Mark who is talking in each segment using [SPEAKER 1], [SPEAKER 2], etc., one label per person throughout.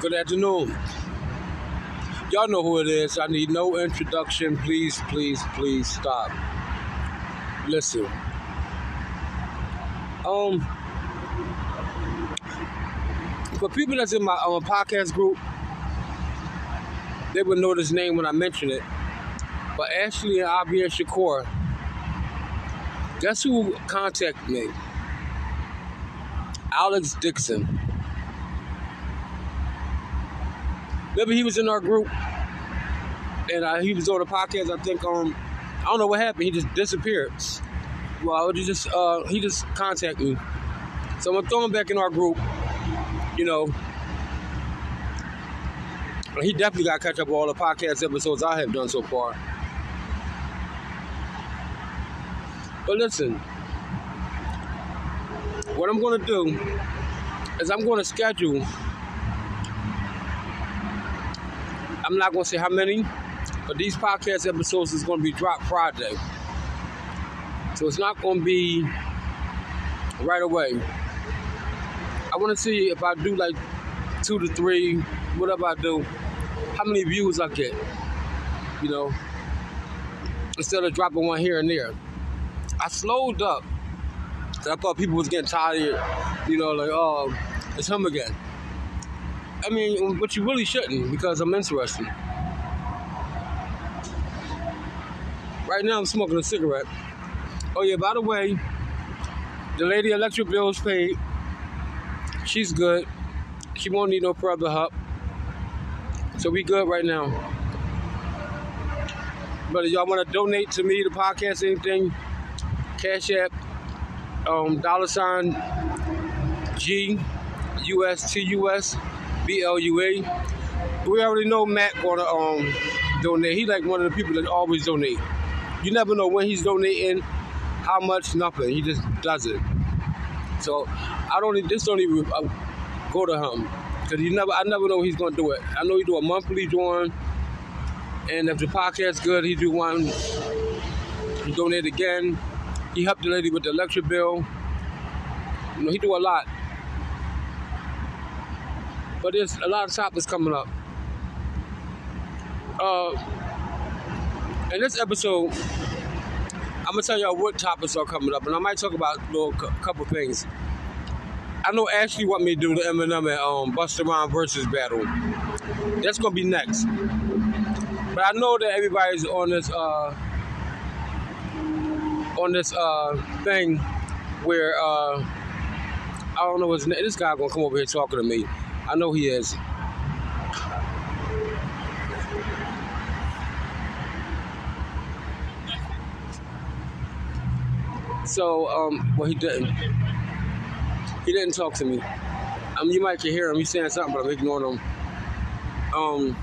[SPEAKER 1] Good afternoon. Y'all know who it is. I need no introduction. Please, please, please stop. Listen. Um, for people that's in my um, podcast group, they would know this name when I mention it. But Ashley and and Shakur, guess who contacted me? Alex Dixon. Remember, he was in our group, and uh, he was on a podcast. I think um, I don't know what happened. He just disappeared. Well, he just uh, he just contacted me, so I'm gonna throw him back in our group. You know, he definitely got to catch up with all the podcast episodes I have done so far. But listen, what I'm gonna do is I'm gonna schedule. I'm not gonna say how many, but these podcast episodes is gonna be dropped Friday. So it's not gonna be right away. I wanna see if I do like two to three, whatever I do, how many views I get. You know, instead of dropping one here and there. I slowed up. I thought people was getting tired, you know, like, oh, it's him again. I mean, but you really shouldn't because I'm interested. Right now, I'm smoking a cigarette. Oh yeah, by the way, the lady electric bill is paid. She's good. She won't need no further help. So we good right now. But if y'all want to donate to me, the podcast, anything, Cash App, um, dollar sign G U S T U S B L U A. We already know Matt gonna um donate. He like one of the people that always donate. You never know when he's donating, how much, nothing. He just does it. So I don't. This don't even uh, go to him because you never. I never know he's gonna do it. I know he do a monthly join, and if the podcast good, he do one. He donate again. He helped the lady with the electric bill. You know, he do a lot. But there's a lot of topics coming up. Uh, in this episode, I'm gonna tell y'all what topics are coming up, and I might talk about a little cou- couple things. I know Ashley want me to do the Eminem and um, Busta Rhymes Verzuz battle. That's gonna be next. But I know that everybody's on this uh, on this uh, thing where uh, I don't know name. This guy gonna come over here talking to me. I know he is. So, um, well, he didn't. He didn't talk to me. Mean, you might can hear him. He's saying something, but I'm ignoring him. Um,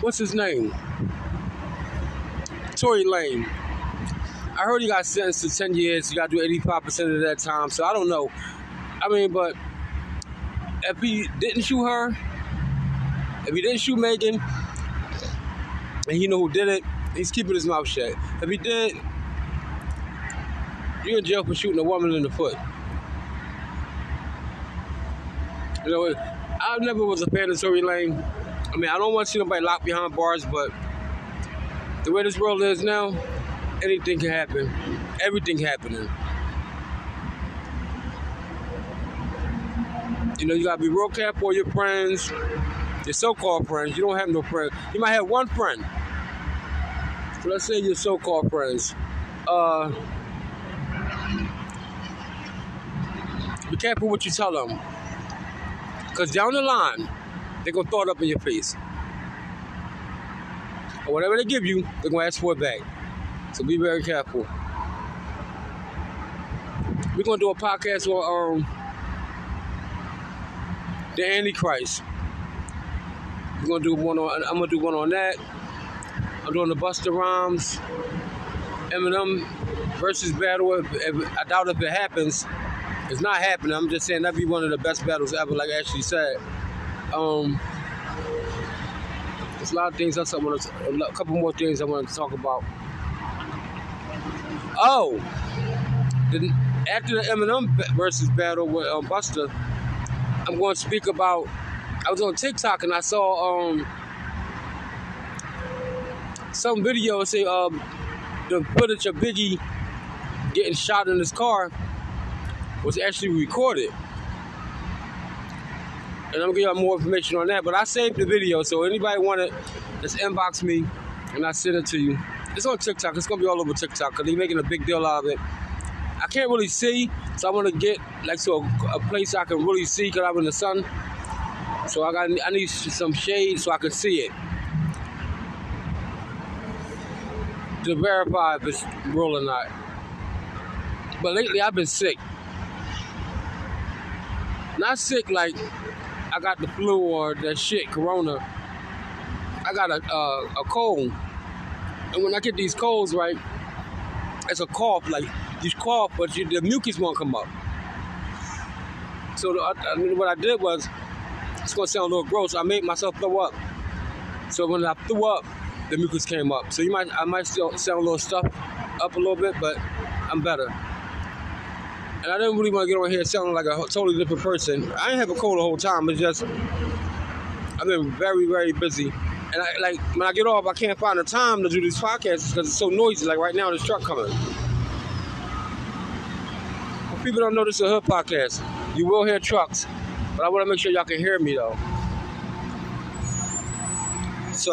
[SPEAKER 1] what's his name? Tory Lane. I heard he got sentenced to 10 years. You got to do 85% of that time. So I don't know. I mean, but if he didn't shoot her, if he didn't shoot Megan, and he know who did it, he's keeping his mouth shut. If he did, you're in jail for shooting a woman in the foot. You know, I never was a fan of Tory Lane. I mean, I don't want to see nobody locked behind bars, but the way this world is now, anything can happen. Everything happening. You know, you gotta be real careful with your friends, your so-called friends. You don't have no friends. You might have one friend. So let's say your so-called friends. Uh, be careful what you tell them. Because down the line, they're to throw it up in your face. Or whatever they give you, they're to ask for it back. So be very careful. We're to do a podcast on um, the Antichrist. We're to do one on, I'm to do one on that. I'm doing the Busta Rhymes, Eminem Verzuz battle. If, if, I doubt if it happens. It's not happening. I'm just saying that'd be one of the best battles ever, like Ashley said. Um, there's a lot of things I want to, a couple more things I want to talk about. Oh, the, after the Eminem Verzuz battle with um, Busta, I'm going to speak about. I was on TikTok and I saw um, some video say um, the footage of Biggie getting shot in his car was actually recorded. And I'm gonna give y'all more information on that. But I saved the video, so anybody want it, just inbox me and I send it to you. It's on TikTok. It's gonna be all over TikTok because they're making a big deal out of it. I can't really see, so I want to get like to a, a, place I can really see because I'm in the sun. So I got I need some shade so I can see it to verify if it's real or not. But lately I've been sick. Not sick like I got the flu or that shit, corona. I got a, uh, a cold. And when I get these colds, right, it's a cough, like you cough, but you, the mucus won't come up. So the, I what I did was, it's gonna sound a little gross. I made myself throw up. So when I threw up, the mucus came up. So you might, I might still sound a little stuffed up a little bit, but I'm better. And I didn't really want to get on here sounding like a totally different person. I didn't have a cold the whole time. It's just I've been very, very busy. And I like when I get off, I can't find the time to do these podcasts because it's so noisy. Like right now, this truck coming. Well, people don't know this is a hood podcast. You will hear trucks, but I want to make sure y'all can hear me though. So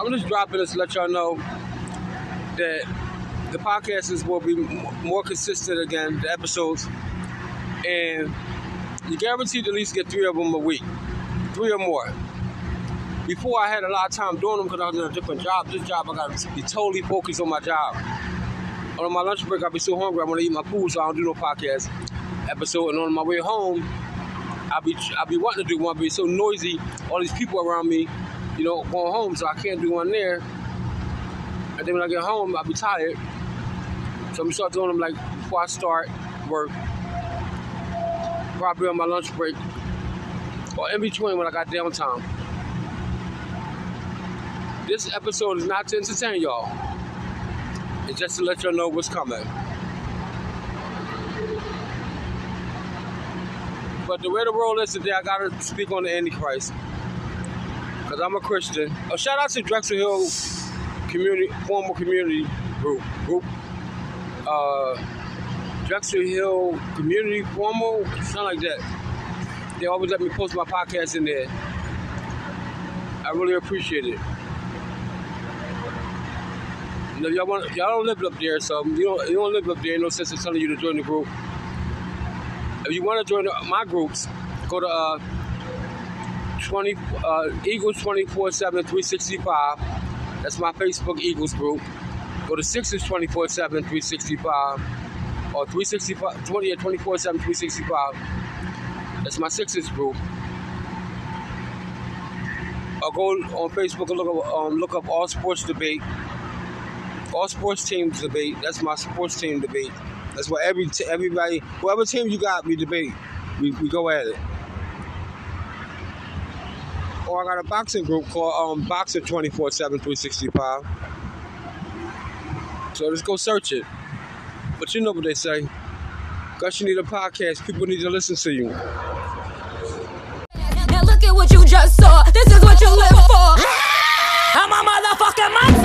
[SPEAKER 1] I'm just dropping this to let y'all know that the podcasts will be more consistent again, the episodes, and you guaranteed to at least get three of them a week, three or more. Before I had a lot of time doing them because I was in a different job. This job I got to be totally focused on my job. On my lunch break, I'll be so hungry I want to eat my food, so I don't do no podcast episode. And on my way home, I'll be I'll be wanting to do one, but it's so noisy, all these people around me, you know, going home, so I can't do one there. And then when I get home, I'll be tired. So I'm gonna start doing them like before I start work. Probably on my lunch break. Or in between when I got downtime. This episode is not to entertain y'all. It's just to let y'all know what's coming. But the way the world is today, I gotta speak on the Antichrist. Because I'm a Christian. Oh, shout out to Drexel Hill community, formal community group, group, uh, Drexel Hill Community Formal, something like that. They always let me post my podcast in there. I really appreciate it. You y'all, want, y'all don't live up there, so you don't, you don't live up there. No sense in telling you to join the group. If you want to join my groups, go to uh, 20 uh, Eagles 24 7 365 that's my Facebook Eagles group. Go to Sixers 24 7 365 or 365 20 24 7 365. That's my sixes group. Or go on Facebook and look up, um, look up All Sports Debate. All Sports Teams Debate. That's my sports team debate. That's what every t- everybody, whoever team you got, we debate. We, we go at it or I got a boxing group called um, Boxer 24 7 365. So let's go search it. But you know what they say. Because you need a podcast, people need to listen to you.
[SPEAKER 2] Now look at what you just saw. This is what you live for. I'm a motherfucking monster.